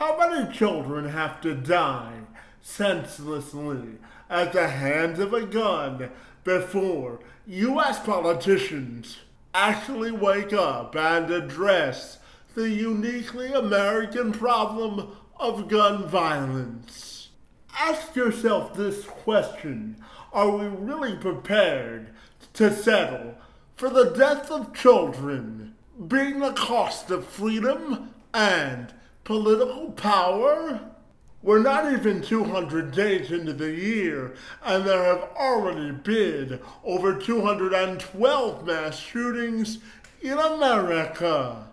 How many children have to die senselessly at the hands of a gun before U.S. politicians actually wake up and address the uniquely American problem of gun violence? Ask yourself this question Are we really prepared to settle for the death of children being the cost of freedom and political power? We're not even 200 days into the year, and there have already been over 212 mass shootings in America,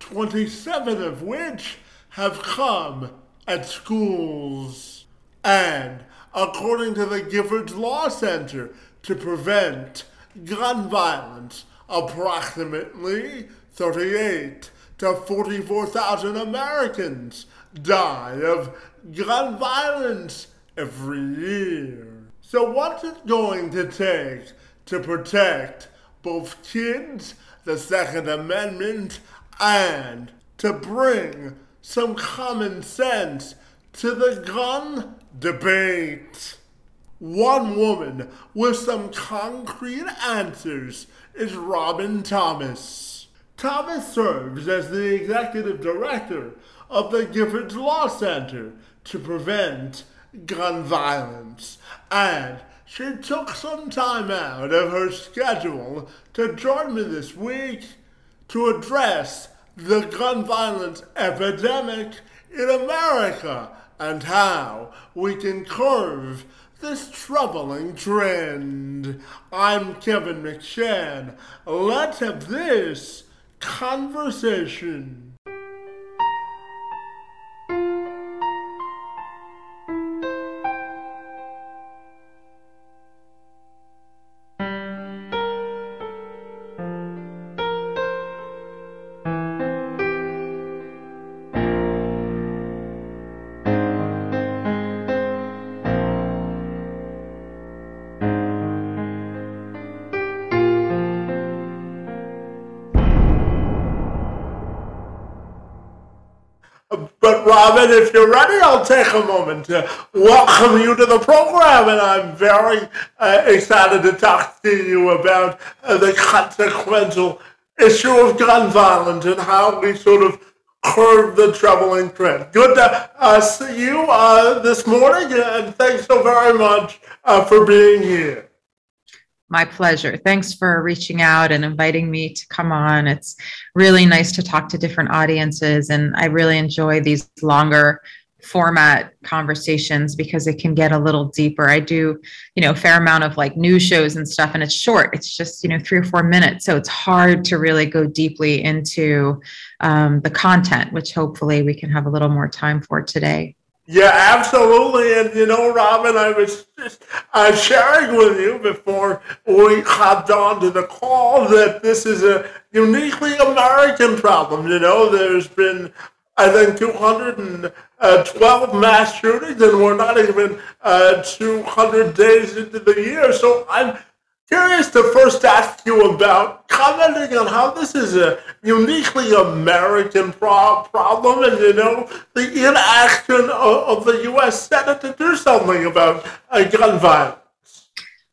27 of which have come at schools. And according to the Giffords Law Center, to prevent gun violence, approximately 38 to 44,000 Americans die of gun violence every year. So, what's it going to take to protect both kids, the Second Amendment, and to bring some common sense to the gun debate? One woman with some concrete answers is Robyn Thomas. Thomas serves as the executive director of the Giffords Law Center to prevent gun violence, and she took some time out of her schedule to join me this week to address the gun violence epidemic in America and how we can curb this troubling trend. I'm Kevin McShann. Let's have this conversation. But Robyn, if you're ready, I'll take a moment to welcome you to the program, and I'm very uh, excited to talk to you about uh, the consequential issue of gun violence and how we sort of curb the troubling trend. Good to uh, see you uh, this morning, and thanks so very much uh, for being here. My pleasure. Thanks for reaching out and inviting me to come on. It's really nice to talk to different audiences, and I really enjoy these longer format conversations because it can get a little deeper. I do, you know, a fair amount of like news shows and stuff, and it's short. It's just, you know, three or four minutes. So it's hard to really go deeply into um, the content, which hopefully we can have a little more time for today. Yeah, absolutely. And you know, Robyn, I was just uh, sharing with you before we hopped on to the call that this is a uniquely American problem. You know, there's been, I think, 212 mass shootings, and we're not even uh, 200 days into the year. So I'm curious to first ask you about commenting on how this is a uniquely American pro- problem and, you know, the inaction of, of the U.S. Senate to do something about uh, gun violence.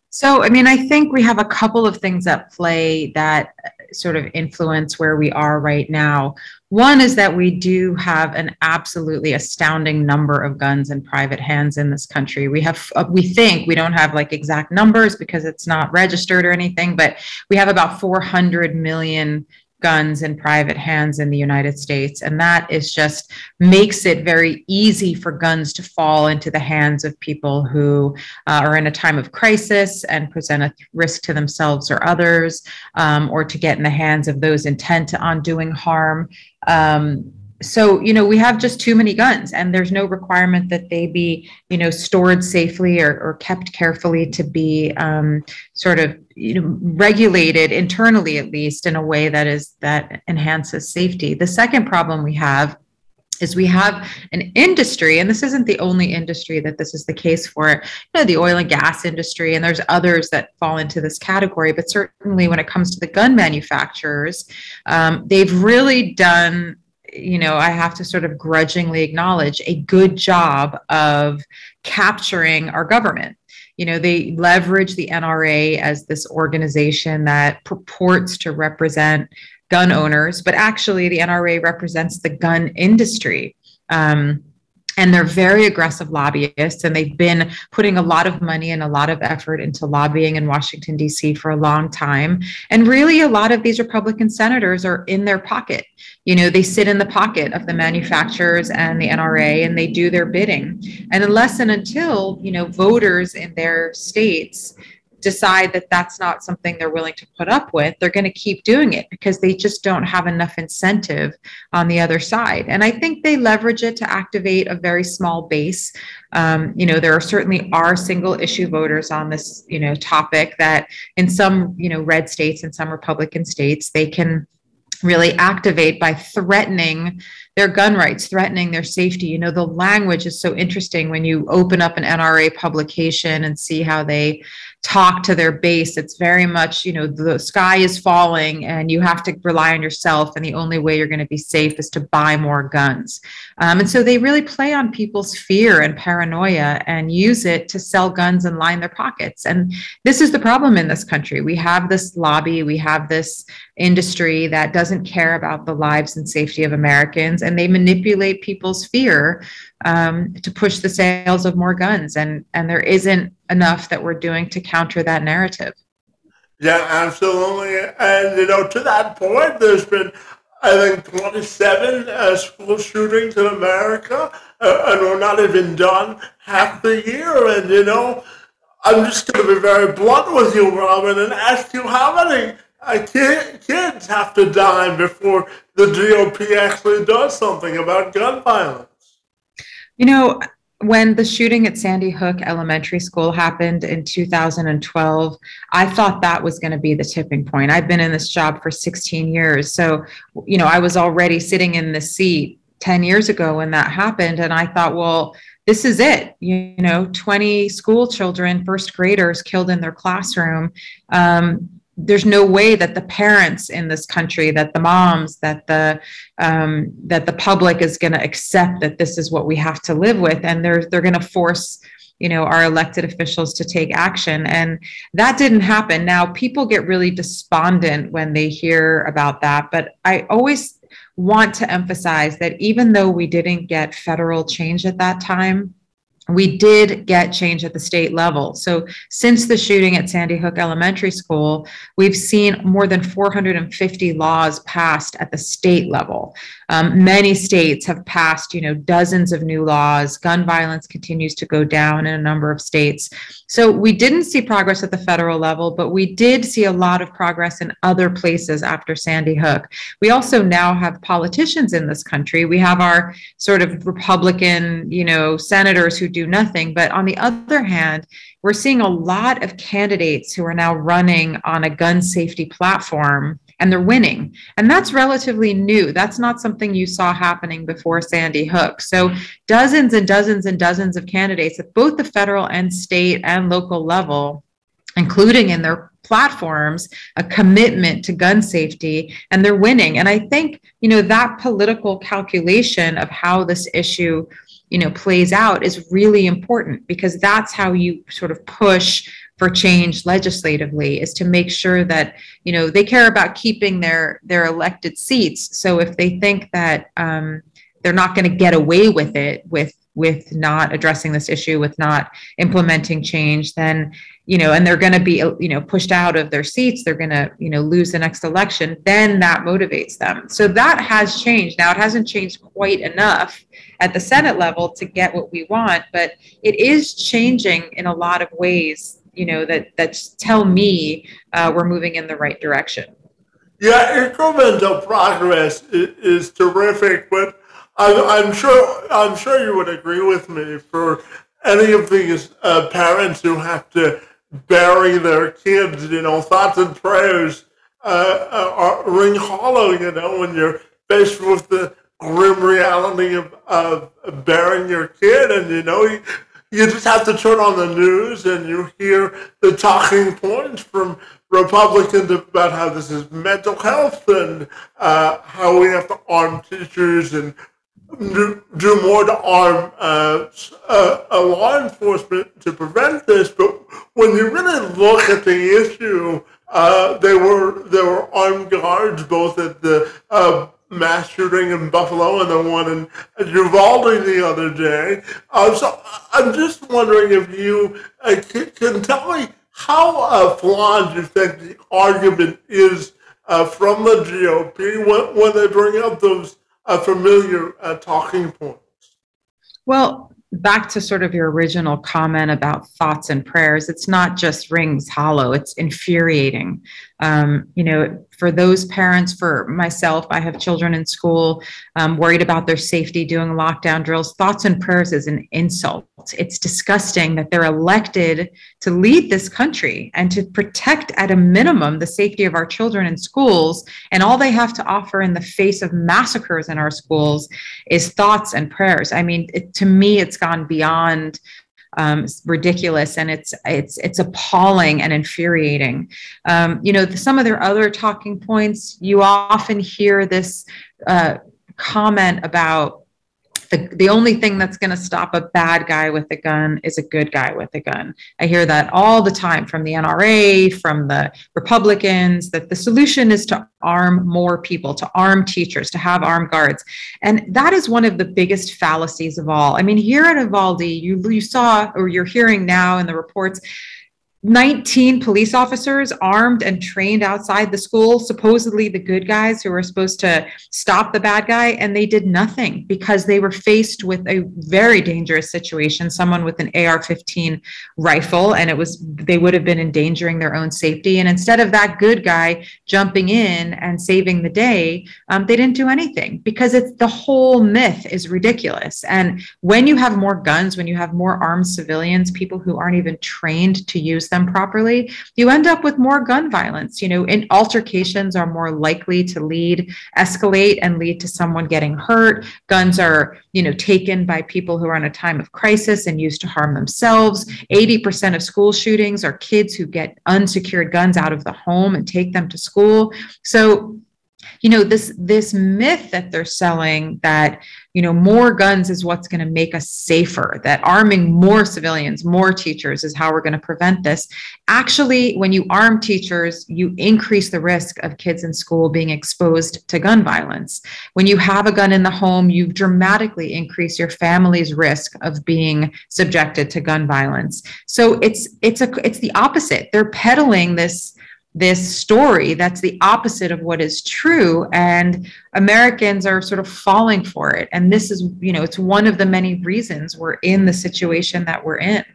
So, I mean, I think we have a couple of things at play that sort of influence where we are right now. One is that we do have an absolutely astounding number of guns in private hands in this country. We have, uh, we think, we don't have like exact numbers because it's not registered or anything, but we have about 400 million guns in private hands in the United States. And that is just makes it very easy for guns to fall into the hands of people who uh, are in a time of crisis and present a risk to themselves or others, um, or to get in the hands of those intent on doing harm. Um, so you know we have just too many guns and there's no requirement that they be you know stored safely or, or kept carefully to be um, sort of you know regulated internally at least in a way that is that enhances safety. The second problem we have is we have an industry and this isn't the only industry that this is the case for. You know the oil and gas industry and there's others that fall into this category but certainly when it comes to the gun manufacturers um, they've really done you know, I have to sort of grudgingly acknowledge a good job of capturing our government. You know, they leverage the NRA as this organization that purports to represent gun owners, but actually the NRA represents the gun industry. Um, and they're very aggressive lobbyists and they've been putting a lot of money and a lot of effort into lobbying in Washington D.C. for a long time and really a lot of these republican senators are in their pocket you know they sit in the pocket of the manufacturers and the NRA and they do their bidding and unless and until you know voters in their states decide that that's not something they're willing to put up with, they're going to keep doing it because they just don't have enough incentive on the other side. And I think they leverage it to activate a very small base. Um, you know, there are certainly are single issue voters on this, you know, topic that in some, you know, red states and some Republican states, they can really activate by threatening their gun rights, threatening their safety. You know, the language is so interesting when you open up an NRA publication and see how they talk to their base. It's very much, you know, the sky is falling and you have to rely on yourself. And the only way you're going to be safe is to buy more guns. Um, and so they really play on people's fear and paranoia and use it to sell guns and line their pockets. And this is the problem in this country. We have this lobby, we have this industry that doesn't care about the lives and safety of Americans, and they manipulate people's fear um, to push the sales of more guns. And, and there isn't enough that we're doing to counter that narrative. Yeah, absolutely. And, you know, to that point, there's been, I think, 27 uh, school shootings in America, uh, and we're not even done half the year. And, you know, I'm just going to be very blunt with you, Robyn, and ask you how many uh, kids have to die before the GOP actually does something about gun violence. You know, when the shooting at Sandy Hook Elementary School happened in 2012, I thought that was going to be the tipping point. I've been in this job for 16 years. So, you know, I was already sitting in the seat 10 years ago when that happened. And I thought, well, this is it. You know, 20 school children, first graders killed in their classroom. Um, there's no way that the parents in this country that the moms that the um, that the public is going to accept that this is what we have to live with and they're they're going to force you know our elected officials to take action. And that didn't happen. Now people get really despondent when they hear about that but i always want to emphasize that even though we didn't get federal change at that time we did get change at the state level. So, since the shooting at Sandy Hook Elementary School, we've seen more than 450 laws passed at the state level. Um, many states have passed, you know, dozens of new laws. Gun violence continues to go down in a number of states. So, we didn't see progress at the federal level, but we did see a lot of progress in other places after Sandy Hook. We also now have politicians in this country. We have our sort of Republican, you know, senators who do do nothing. But on the other hand, we're seeing a lot of candidates who are now running on a gun safety platform and they're winning. And that's relatively new. That's not something you saw happening before Sandy Hook. So, dozens and dozens and dozens of candidates at both the federal and state and local level, including in their platforms, a commitment to gun safety, and they're winning. And I think, you know, that political calculation of how this issue you know plays out is really important because that's how you sort of push for change legislatively is to make sure that you know they care about keeping their their elected seats. So if they think that um, they're not going to get away with it with with not addressing this issue with not implementing change then you know and they're going to be you know pushed out of their seats they're going to you know lose the next election then that motivates them. So that has changed. Now it hasn't changed quite enough at the senate level to get what we want but it is changing in a lot of ways you know that that tell me uh, we're moving in the right direction. Yeah incremental progress is, terrific but I'm, I'm sure I'm sure you would agree with me for any of these uh, parents who have to bury their kids, you know, thoughts and prayers uh, uh, ring hollow, you know, when you're faced with the grim reality of, of burying your kid. And, you know, you, you just have to turn on the news and you hear the talking points from Republicans about how this is mental health and uh, how we have to arm teachers and do, do more to arm uh, uh, law enforcement to prevent this. But when you really look at the issue, uh, there were there were armed guards both at the uh, mass shooting in Buffalo and the one in Uvalde the other day. Uh, so I'm just wondering if you uh, can, can, tell me how uh, flawed you think the argument is uh, from the GOP when, when they bring up those uh, familiar uh, talking points. Well, back to sort of your original comment about thoughts and prayers, it's not just rings hollow, it's infuriating. Um, you know, for those parents, for myself, I have children in school, um, worried about their safety doing lockdown drills. Thoughts and prayers is an insult. It's disgusting that they're elected to lead this country and to protect, at a minimum, the safety of our children in schools. And all they have to offer in the face of massacres in our schools is thoughts and prayers. I mean, it, to me, it's gone beyond um, ridiculous and it's it's it's appalling and infuriating. Um, you know, the, some of their other talking points. You often hear this uh, comment about the, the only thing that's going to stop a bad guy with a gun is a good guy with a gun. I hear that all the time from the NRA, from the Republicans, that the solution is to arm more people, to arm teachers, to have armed guards. And that is one of the biggest fallacies of all. I mean, here at Uvalde, you, you saw, or you're hearing now in the reports, 19 police officers armed and trained outside the school, supposedly the good guys who were supposed to stop the bad guy, and they did nothing because they were faced with a very dangerous situation someone with an AR 15 rifle, and it was they would have been endangering their own safety. And instead of that good guy jumping in and saving the day, um, they didn't do anything because it's the whole myth is ridiculous. And when you have more guns, when you have more armed civilians, people who aren't even trained to use them properly, you end up with more gun violence. You know, and altercations are more likely to lead, escalate, and lead to someone getting hurt. Guns are, you know, taken by people who are in a time of crisis and used to harm themselves. 80% of school shootings are kids who get unsecured guns out of the home and take them to school. So you know this this myth that they're selling that you know more guns is what's going to make us safer that arming more civilians more teachers is how we're going to prevent this. Actually when you arm teachers you increase the risk of kids in school being exposed to gun violence. When you have a gun in the home you dramatically increase your family's risk of being subjected to gun violence. So it's it's a it's the opposite. They're peddling this this story. That's the opposite of what is true and americans are sort of falling for it. And this is you know it's one of the many reasons we're in the situation that we're in.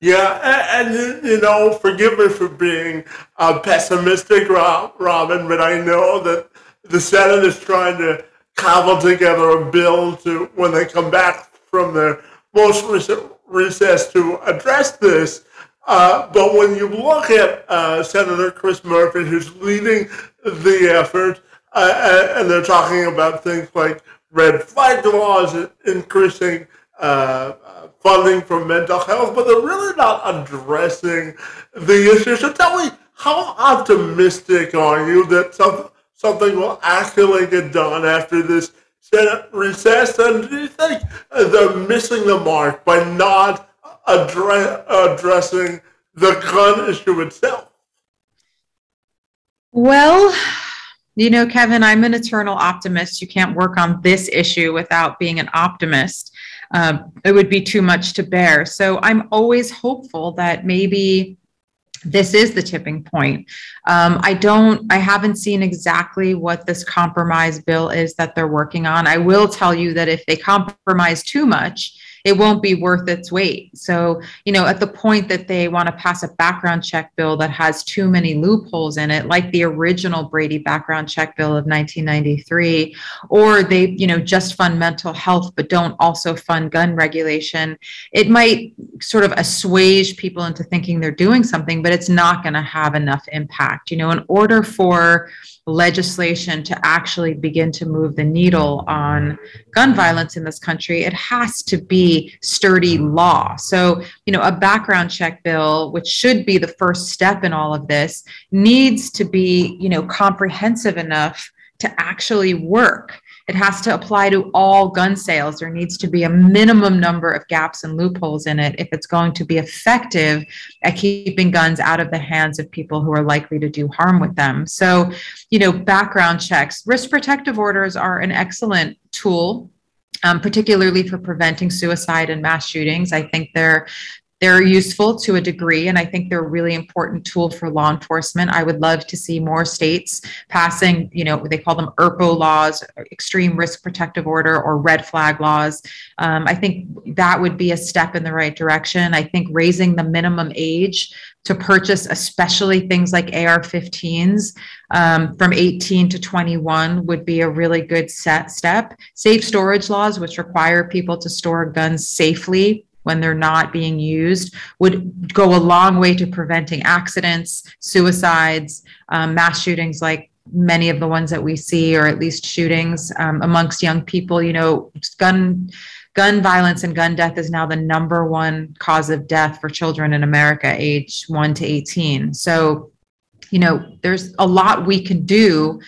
Yeah and, and you know forgive me for being uh, pessimistic robyn but i know that the senate is trying to cobble together a bill to when they come back from their most recent recess to address this uh, but when you look at uh, Senator Chris Murphy, who's leading the effort, uh, and they're talking about things like red flag laws, increasing uh, funding for mental health, but they're really not addressing the issue. So tell me, how optimistic are you that some, something will actually get done after this Senate recess? And do you think they're missing the mark by not address, addressing the gun issue itself? Well, you know, Kevin, I'm an eternal optimist. You can't work on this issue without being an optimist. Um, it would be too much to bear. So I'm always hopeful that maybe this is the tipping point. Um, I don't, I haven't seen exactly what this compromise bill is that they're working on. I will tell you that if they compromise too much, it won't be worth its weight. So, you know, at the point that they want to pass a background check bill that has too many loopholes in it, like the original Brady background check bill of 1993, or they, you know, just fund mental health but don't also fund gun regulation, it might sort of assuage people into thinking they're doing something, but it's not going to have enough impact. You know, in order for legislation to actually begin to move the needle on gun violence in this country, it has to be sturdy law. So, you know, a background check bill, which should be the first step in all of this, needs to be, you know, comprehensive enough to actually work. It has to apply to all gun sales. There needs to be a minimum number of gaps and loopholes in it if it's going to be effective at keeping guns out of the hands of people who are likely to do harm with them. So, you know, background checks, risk protective orders are an excellent tool um, particularly for preventing suicide and mass shootings. I think they're they're useful to a degree, and I think they're a really important tool for law enforcement. I would love to see more states passing, you know, they call them ERPO laws, extreme risk protective order, or red flag laws. Um, I think that would be a step in the right direction. I think raising the minimum age to purchase, especially things like AR 15s um, from 18 to 21, would be a really good set step. Safe storage laws, which require people to store guns safely when they're not being used would go a long way to preventing accidents, suicides, um, mass shootings like many of the ones that we see, or at least shootings um, amongst young people. You know, gun gun violence and gun death is now the number one cause of death for children in America, age one to 18. So, you know, there's a lot we can do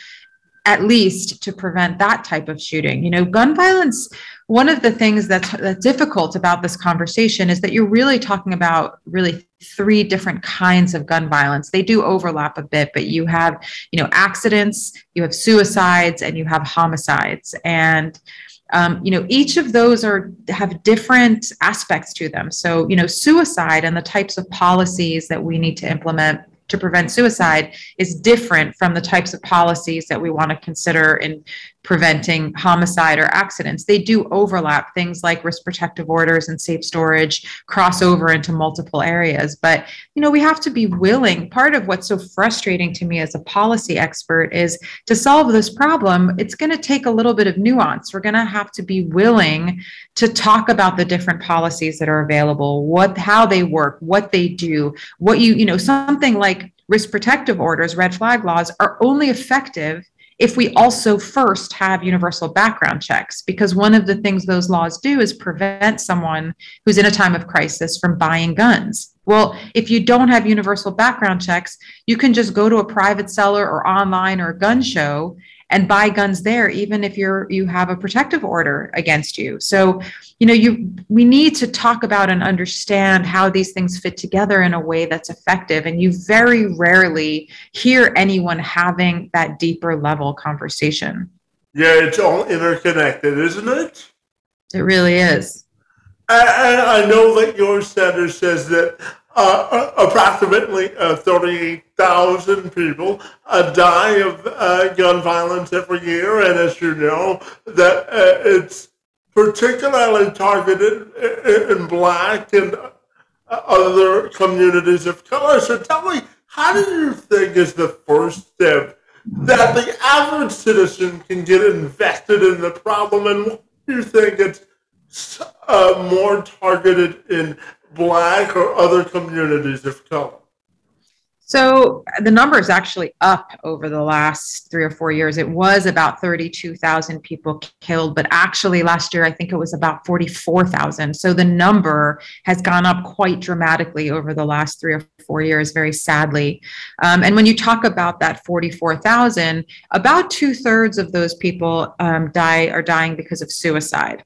at least to prevent that type of shooting. You know, gun violence one of the things that's, that's difficult about this conversation is that you're really talking about really three different kinds of gun violence. They do overlap a bit but you have you know accidents you have suicides and you have homicides. And um, you know each of those are have different aspects to them. So you know suicide and the types of policies that we need to implement to prevent suicide is different from the types of policies that we want to consider in preventing homicide or accidents. They do overlap. Things like risk protective orders and safe storage cross over into multiple areas. But, you know, we have to be willing. Part of what's so frustrating to me as a policy expert is to solve this problem, it's going to take a little bit of nuance. We're going to have to be willing to talk about the different policies that are available, what how they work, what they do, what you, you know, something like risk protective orders, red flag laws are only effective if we also first have universal background checks, because one of the things those laws do is prevent someone who's in a time of crisis from buying guns. Well, if you don't have universal background checks, you can just go to a private seller or online or a gun show and buy guns there even if you're you have a protective order against you. So you know you we need to talk about and understand how these things fit together in a way that's effective. And you very rarely hear anyone having that deeper level conversation. Yeah it's all interconnected isn't it? It really is. I, I know that your center says that uh, uh, approximately uh, 38,000 people uh, die of uh, gun violence every year, and as you know, that uh, it's particularly targeted in black and other communities of color. So tell me, how do you think is the first step that the average citizen can get invested in the problem, and what do you think it's more targeted in black or other communities of color? So the number is actually up over the last three or four years. It was about 32,000 people killed, but actually last year I think it was about 44,000. So the number has gone up quite dramatically over the last three or four years, very sadly. Um, and when you talk about that 44,000, about two thirds of those people um, die are dying because of suicide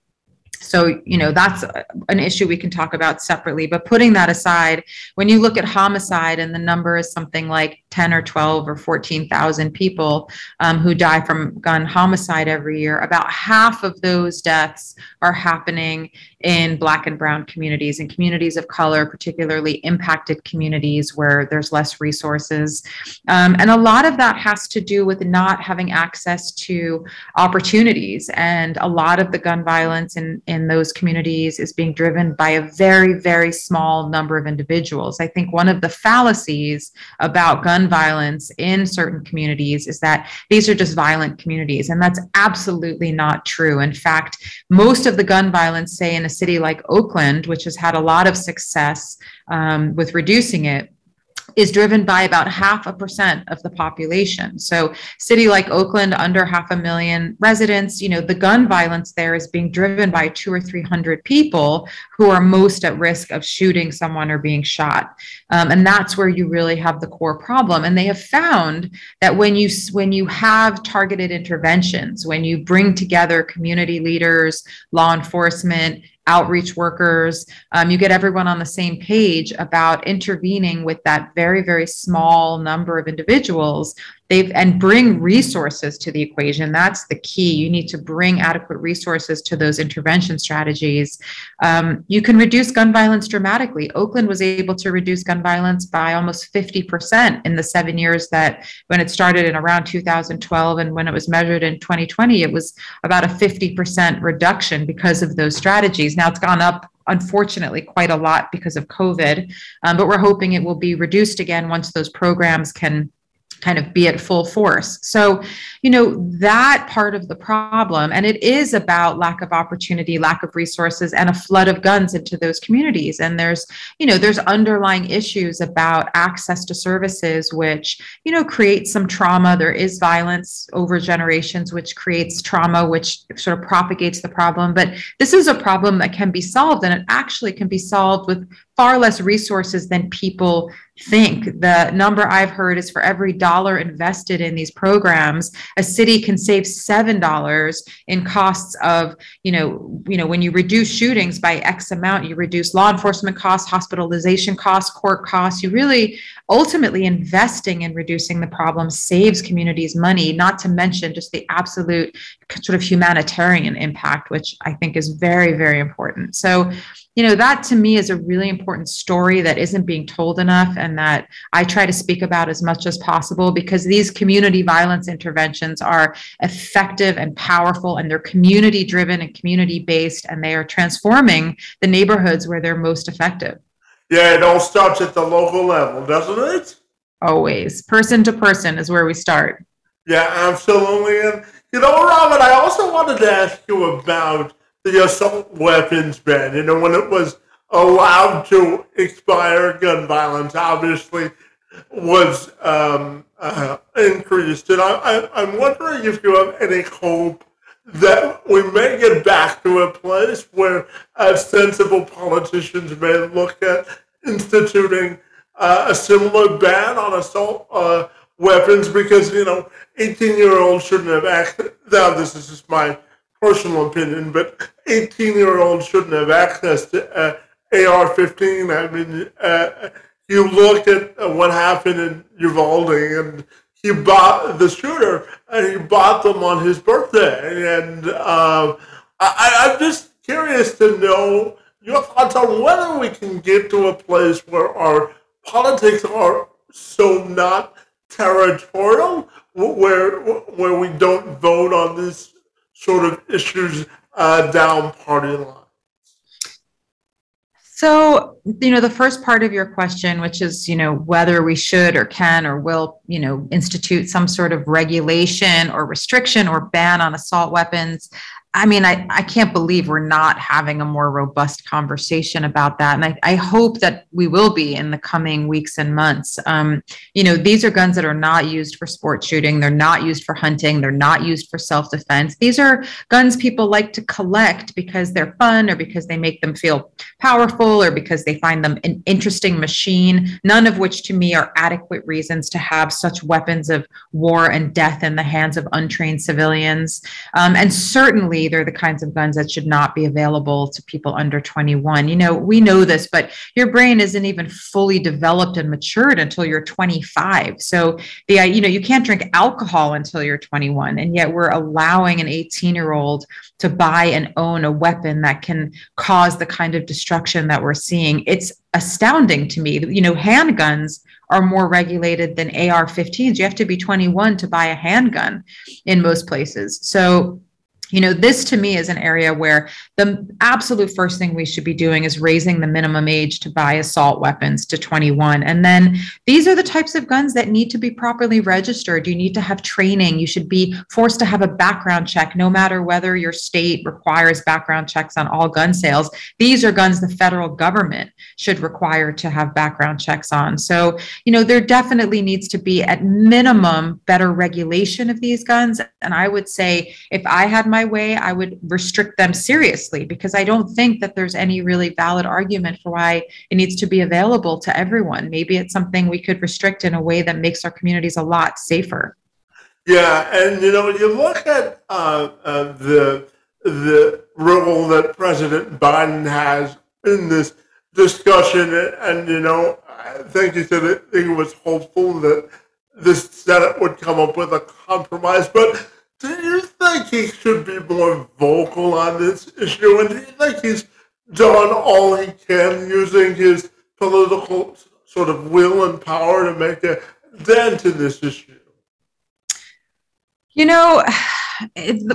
so you know that's an issue we can talk about separately but putting that aside when you look at homicide and the number is something like 10 or 12 or 14,000 people um, who die from gun homicide every year. About half of those deaths are happening in black and brown communities and communities of color particularly impacted communities where there's less resources. Um, and a lot of that has to do with not having access to opportunities. And a lot of the gun violence in, in those communities is being driven by a very very small number of individuals. I think one of the fallacies about violence in certain communities is that these are just violent communities and that's absolutely not true. In fact most of the gun violence say in a city like Oakland, which has had a lot of success um, with reducing it, is driven by about half a percent of the population. So, city like Oakland, under half a million residents, you know, the gun violence there is being driven by two or three hundred people who are most at risk of shooting someone or being shot, um, and that's where you really have the core problem. And they have found that when you when you have targeted interventions, when you bring together community leaders, law enforcement, outreach workers. Um, you get everyone on the same page about intervening with that very, very small number of individuals they've and bring resources to the equation. That's the key. You need to bring adequate resources to those intervention strategies. Um, you can reduce gun violence dramatically. Oakland was able to reduce gun violence by almost 50% in the seven years that when it started in around 2012 and when it was measured in 2020 it was about a 50% reduction because of those strategies. Now it's gone up unfortunately quite a lot because of covid um, but we're hoping it will be reduced again once those programs can kind of be at full force. So, you know, that part of the problem, and it is about lack of opportunity, lack of resources, and a flood of guns into those communities. And there's, you know, there's underlying issues about access to services, which, you know, creates some trauma. There is violence over generations, which creates trauma, which sort of propagates the problem. But this is a problem that can be solved, and it actually can be solved with far less resources than people think. The number I've heard is for every dollar invested in these programs, a city can save seven dollars in costs of, you know, you know, when you reduce shootings by X amount, you reduce law enforcement costs, hospitalization costs, court costs. You really ultimately investing in reducing the problem saves communities money, not to mention just the absolute sort of humanitarian impact, which I think is very, very important. So you know that to me is a really important story that isn't being told enough and that i try to speak about as much as possible because these community violence interventions are effective and powerful and they're community driven and community based and they are transforming the neighborhoods where they're most effective. Yeah it all starts at the local level doesn't it? Always. Person to person is where we start. Yeah absolutely. And you know robyn i also wanted to ask you about the assault weapons ban. You know, when it was allowed to expire, gun violence obviously was um, uh, increased. And I, am wondering if you have any hope that we may get back to a place where uh, sensible politicians may look at instituting uh, a similar ban on assault uh, weapons because, you know, 18 year olds shouldn't have acted. Now, this is just my personal opinion, but 18 year olds shouldn't have access to uh, AR 15. I mean, uh, you look at what happened in Uvalde, and he bought the shooter, and he bought them on his birthday. And uh, I, I'm just curious to know your thoughts on whether we can get to a place where our politics are so not territorial, where where we don't vote on these sort of issues uh, down party lines? So, you know, the first part of your question, which is, you know, whether we should or can or will, you know, institute some sort of regulation or restriction or ban on assault weapons. I mean, I, I can't believe we're not having a more robust conversation about that. And I, I hope that we will be in the coming weeks and months. Um, you know, these are guns that are not used for sport shooting, they're not used for hunting, they're not used for self defense. These are guns people like to collect because they're fun or because they make them feel powerful or because they find them an interesting machine, none of which to me are adequate reasons to have such weapons of war and death in the hands of untrained civilians. Um, and certainly, they're the kinds of guns that should not be available to people under 21. You know, we know this, but your brain isn't even fully developed and matured until you're 25. So the you know, you can't drink alcohol until you're 21, and yet we're allowing an 18 year old to buy and own a weapon that can cause the kind of destruction that we're seeing. It's astounding to me. You know, handguns are more regulated than AR 15s. You have to be 21 to buy a handgun in most places. So you know, this to me is an area where the absolute first thing we should be doing is raising the minimum age to buy assault weapons to 21. And then these are the types of guns that need to be properly registered. You need to have training. You should be forced to have a background check, no matter whether your state requires background checks on all gun sales. These are guns the federal government should require to have background checks on. So, you know, there definitely needs to be, at minimum, better regulation of these guns. And I would say if I had my my way, I would restrict them seriously because I don't think that there's any really valid argument for why it needs to be available to everyone. Maybe it's something we could restrict in a way that makes our communities a lot safer. Yeah, and you know, when you look at uh, uh, the the role that President Biden has in this discussion, and you know, I think he said it, he was hopeful that the Senate would come up with a compromise, but do you think he should be more vocal on this issue? And do you think he's done all he can using his political sort of will and power to make a dent in this issue? You know,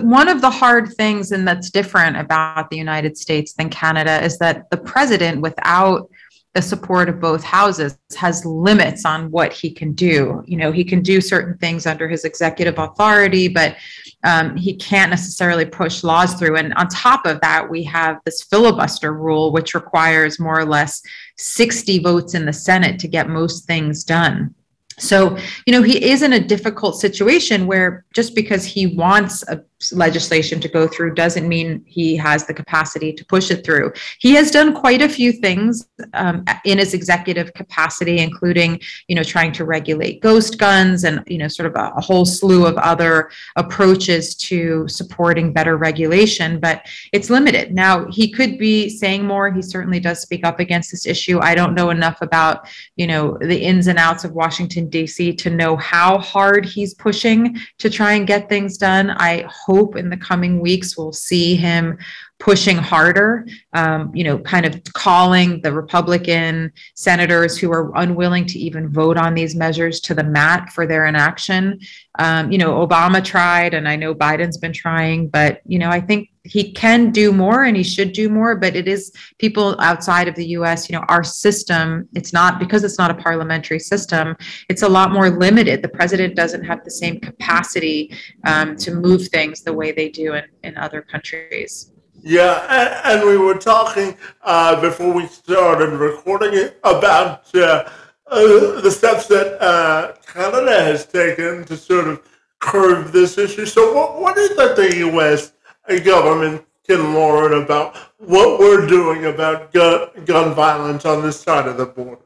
one of the hard things and that's different about the United States than Canada is that the president, without the support of both houses has limits on what he can do. You know, he can do certain things under his executive authority, but um, he can't necessarily push laws through. And on top of that, we have this filibuster rule, which requires more or less 60 votes in the Senate to get most things done. So, you know, he is in a difficult situation where just because he wants a legislation to go through doesn't mean he has the capacity to push it through. He has done quite a few things um, in his executive capacity, including, you know, trying to regulate ghost guns and, you know, sort of a, a whole slew of other approaches to supporting better regulation, but it's limited. Now, he could be saying more. He certainly does speak up against this issue. I don't know enough about, you know, the ins and outs of Washington, D.C. to know how hard he's pushing to try and get things done. I hope hope in the coming weeks we'll see him pushing harder, um, you know, kind of calling the Republican senators who are unwilling to even vote on these measures to the mat for their inaction. Um, you know, Obama tried, and I know Biden's been trying, but, you know, I think he can do more and he should do more but it is people outside of the US you know our system it's not because it's not a parliamentary system it's a lot more limited the president doesn't have the same capacity um, to move things the way they do in, in other countries yeah, and, and we were talking uh, before we started recording it about uh, uh, the steps that uh, Canada has taken to sort of curb this issue. So, what, what is that the U.S. government can learn about what we're doing about gun, gun violence on this side of the border?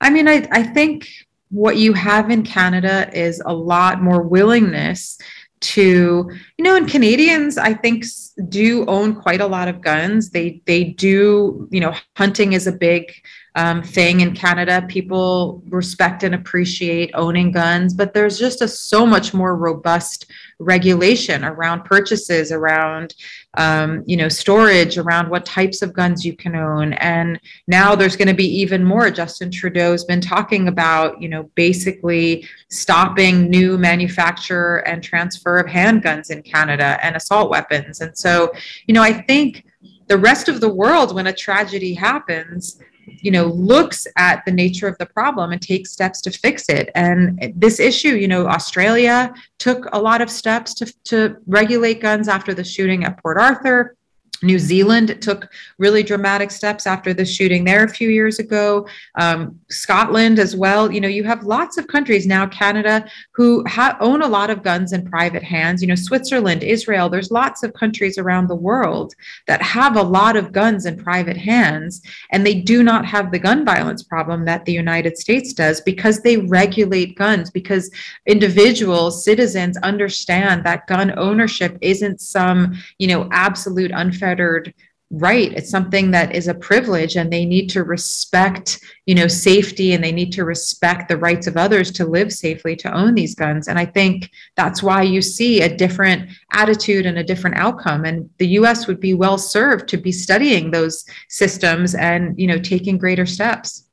I mean, I, I think what you have in Canada is a lot more willingness to you know and canadians i think do own quite a lot of guns they they do you know hunting is a big um, thing in Canada. People respect and appreciate owning guns, but there's just a so much more robust regulation around purchases, around um, you know storage, around what types of guns you can own. And now there's going to be even more. Justin Trudeau's been talking about you know basically stopping new manufacture and transfer of handguns in Canada and assault weapons. And so you know I think the rest of the world when a tragedy happens you know looks at the nature of the problem and takes steps to fix it. And this issue you know australia took a lot of steps to, to regulate guns after the shooting at port arthur New Zealand took really dramatic steps after the shooting there a few years ago. Um, Scotland as well. You know, you have lots of countries now, Canada, who ha- own a lot of guns in private hands. You know, Switzerland, Israel. There's lots of countries around the world that have a lot of guns in private hands, and they do not have the gun violence problem that the United States does because they regulate guns. Because individuals, citizens, understand that gun ownership isn't some you know absolute unfair unfettered right. It's something that is a privilege and they need to respect you know safety and they need to respect the rights of others to live safely to own these guns. And i think that's why you see a different attitude and a different outcome. And the us would be well served to be studying those systems and you know taking greater steps.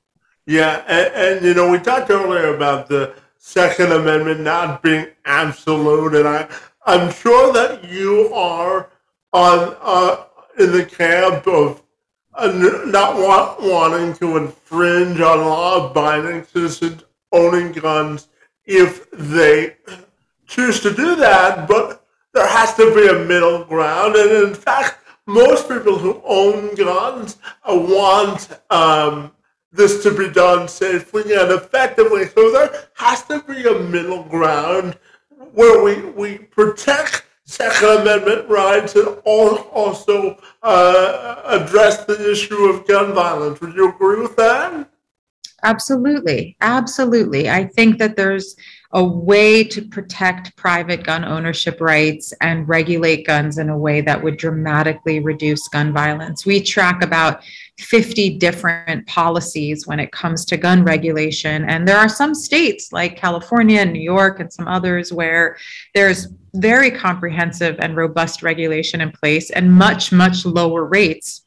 Yeah and, and you know we talked earlier about the second amendment not being absolute and i I'm sure that you are on uh, in the camp of uh, not want, wanting to infringe on law-abiding citizens owning guns if they choose to do that, but there has to be a middle ground. And in fact, most people who own guns uh, want um, this to be done safely and effectively. So there has to be a middle ground where we, we protect Second Amendment rights and also uh, address the issue of gun violence. Would you agree with that? Absolutely. Absolutely. I think that there's a way to protect private gun ownership rights and regulate guns in a way that would dramatically reduce gun violence. We track about 50 different policies when it comes to gun regulation. And there are some states like California and New York and some others where there's very comprehensive and robust regulation in place and much, much lower rates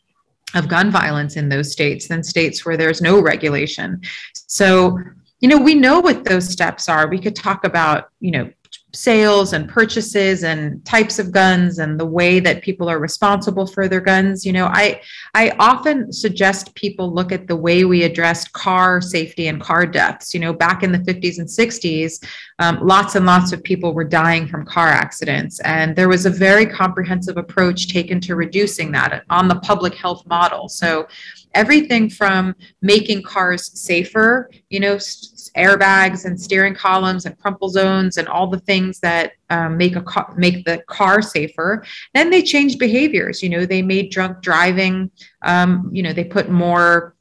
of gun violence in those states than states where there's no regulation. So, you know, we know what those steps are. We could talk about, you know, sales and purchases and types of guns and the way that people are responsible for their guns you know i i often suggest people look at the way we addressed car safety and car deaths. You know back in the 50s and 60s um, lots and lots of people were dying from car accidents. And there was a very comprehensive approach taken to reducing that on the public health model. So everything from making cars safer, you know, airbags and steering columns and crumple zones and all the things that um, make a car, make the car safer. Then they changed behaviors. You know, they made drunk driving. Um, you know, they put more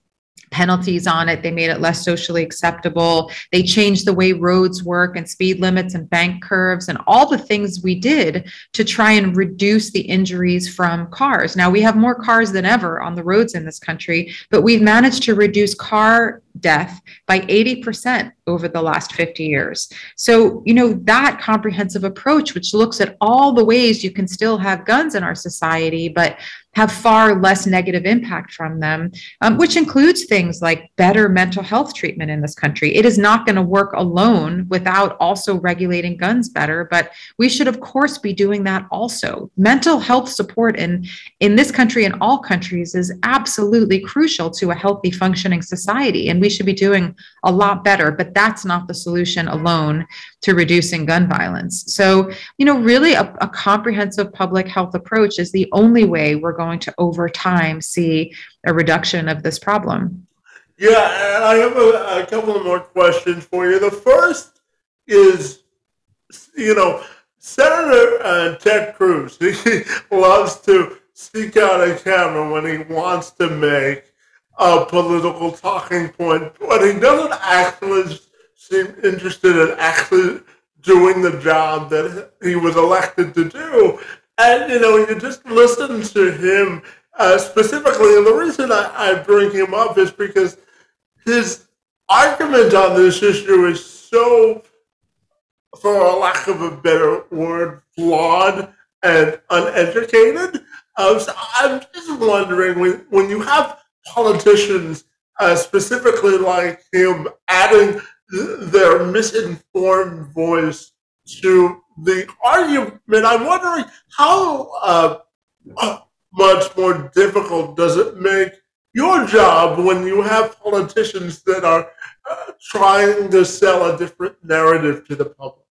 penalties on it. They made it less socially acceptable. They changed the way roads work and speed limits and bank curves and all the things we did to try and reduce the injuries from cars. Now, we have more cars than ever on the roads in this country, but we've managed to reduce car death by 80% over the last 50 years. So, you know, that comprehensive approach, which looks at all the ways you can still have guns in our society, but have far less negative impact from them, um, which includes things like better mental health treatment in this country. It is not going to work alone without also regulating guns better, but we should, of course, be doing that also. Mental health support in, in this country and all countries is absolutely crucial to a healthy, functioning society, and we should be doing a lot better, but that's not the solution alone to reducing gun violence. So, you know, really a, a comprehensive public health approach is the only way we're going to over time see a reduction of this problem. Yeah, and I have a, a couple of more questions for you. The first is, you know, Senator uh, Ted Cruz, he loves to speak out of camera when he wants to make a political talking point, but he doesn't actually seem interested in actually doing the job that he was elected to do. And, you know, you just listen to him uh, specifically, and the reason I, I bring him up is because his argument on this issue is so, for a lack of a better word, flawed and uneducated. Uh, so I'm just wondering when, when you have politicians, uh, specifically like him, adding their misinformed voice to the argument. I'm wondering how uh, much more difficult does it make your job when you have politicians that are uh, trying to sell a different narrative to the public?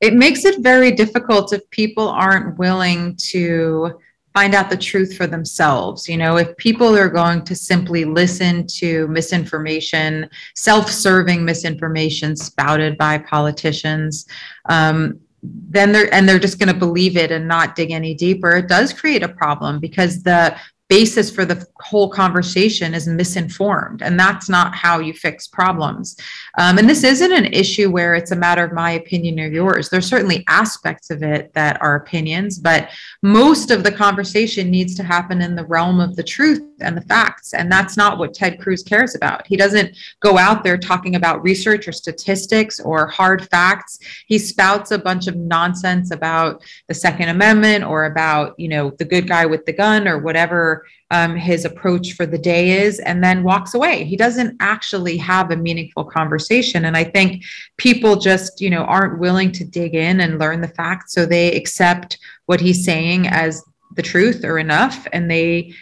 It makes it very difficult if people aren't willing to find out the truth for themselves. You know, if people are going to simply listen to misinformation, self serving misinformation spouted by politicians, um, then they're and they're just going to believe it and not dig any deeper it does create a problem because the basis for the whole conversation is misinformed and that's not how you fix problems. Um, and this isn't an issue where it's a matter of my opinion or yours. There's certainly aspects of it that are opinions but most of the conversation needs to happen in the realm of the truth and the facts and that's not what ted cruz cares about he doesn't go out there talking about research or statistics or hard facts he spouts a bunch of nonsense about the second amendment or about you know the good guy with the gun or whatever um, his approach for the day is and then walks away. He doesn't actually have a meaningful conversation. And I think people just, you know, aren't willing to dig in and learn the facts. So they accept what he's saying as the truth or enough. And they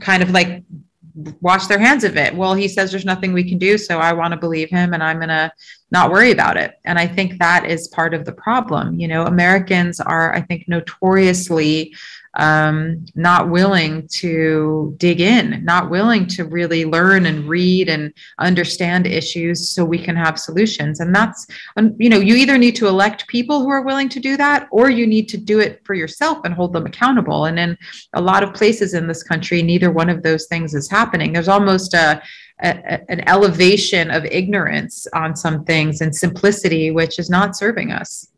kind of like wash their hands of it. Well, he says there's nothing we can do, so I want to believe him and I'm going to not worry about it. And I think that is part of the problem. You know, Americans are, I think, notoriously um, not willing to dig in, not willing to really learn and read and understand issues so we can have solutions. And that's, you know, you either need to elect people who are willing to do that or you need to do it for yourself and hold them accountable. And in a lot of places in this country, neither one of those things is happening. There's almost a, a, an elevation of ignorance on some things and simplicity, which is not serving us.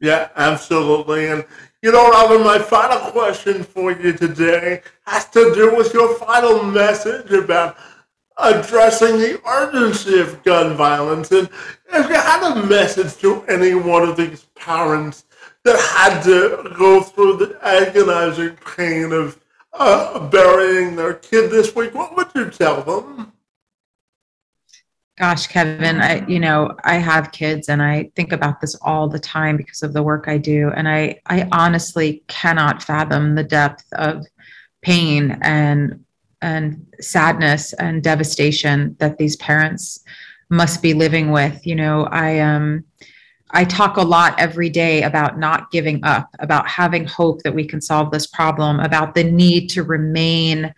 Yeah, absolutely. And you know, Robyn, my final question for you today has to do with your final message about addressing the urgency of gun violence. And if you had a message to any one of these parents that had to go through the agonizing pain of uh, burying their kid this week, what would you tell them? Gosh, Kevin, I you know, I have kids and I think about this all the time because of the work I do and I I honestly cannot fathom the depth of pain and and sadness and devastation that these parents must be living with. You know, I um I talk a lot every day about not giving up, about having hope that we can solve this problem, about the need to remain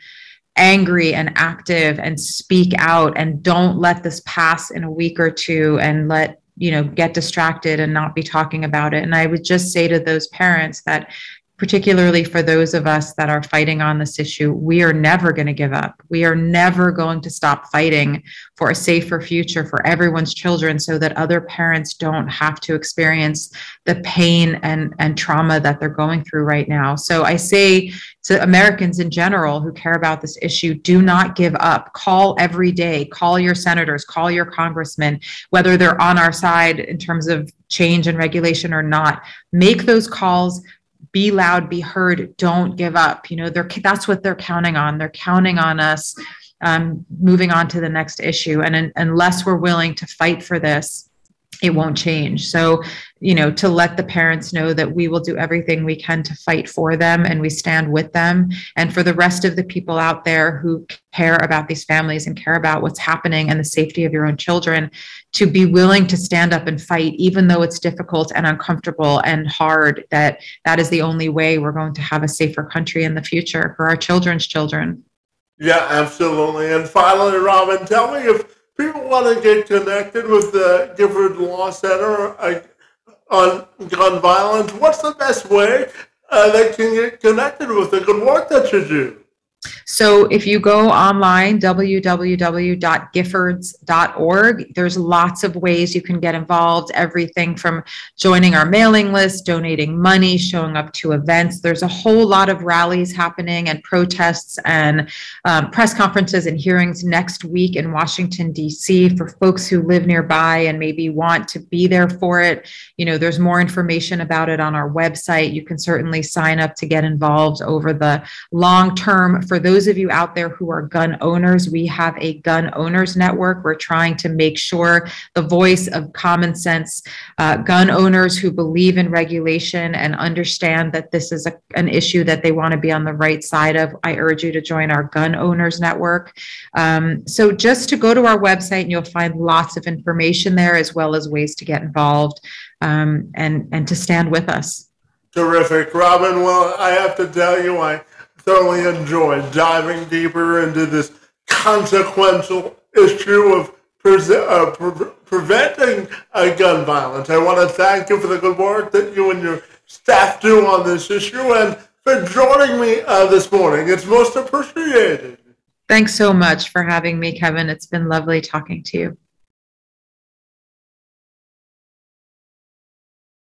angry and active and speak out and don't let this pass in a week or two and let you know get distracted and not be talking about it. And i would just say to those parents that particularly for those of us that are fighting on this issue, we are never going to give up. We are never going to stop fighting for a safer future for everyone's children so that other parents don't have to experience the pain and, and trauma that they're going through right now. So I say to Americans in general who care about this issue, do not give up. Call every day, call your senators, call your congressmen, whether they're on our side in terms of change and regulation or not. Make those calls be loud, be heard, don't give up. You know, they're that's what they're counting on. They're counting on us um, moving on to the next issue. And in, unless we're willing to fight for this, it won't change. So, you know, to let the parents know that we will do everything we can to fight for them and we stand with them. And for the rest of the people out there who care about these families and care about what's happening and the safety of your own children, to be willing to stand up and fight, even though it's difficult and uncomfortable and hard, that that is the only way we're going to have a safer country in the future for our children's children. Yeah, absolutely. And finally, Robyn, tell me if people want to get connected with the Giffords Law Center uh, on gun violence, what's the best way uh, they can get connected with the good work that you do? So if you go online, www.giffords.org, there's lots of ways you can get involved. Everything from joining our mailing list, donating money, showing up to events. There's a whole lot of rallies happening and protests and um, press conferences and hearings next week in Washington, D.C. for folks who live nearby and maybe want to be there for it. You know, there's more information about it on our website. You can certainly sign up to get involved over the long term for those of you out there who are gun owners, we have a gun owners network. We're trying to make sure the voice of common sense uh, gun owners who believe in regulation and understand that this is a, an issue that they want to be on the right side of. I urge you to join our gun owners network. Um, so just to go to our website and you'll find lots of information there as well as ways to get involved um, and, and to stand with us. Terrific. Robyn, well, I have to tell you, I thoroughly enjoyed diving deeper into this consequential issue of pre- uh, pre- preventing uh, gun violence. I want to thank you for the good work that you and your staff do on this issue and for joining me uh, this morning. It's most appreciated. Thanks so much for having me, Kevin. It's been lovely talking to you.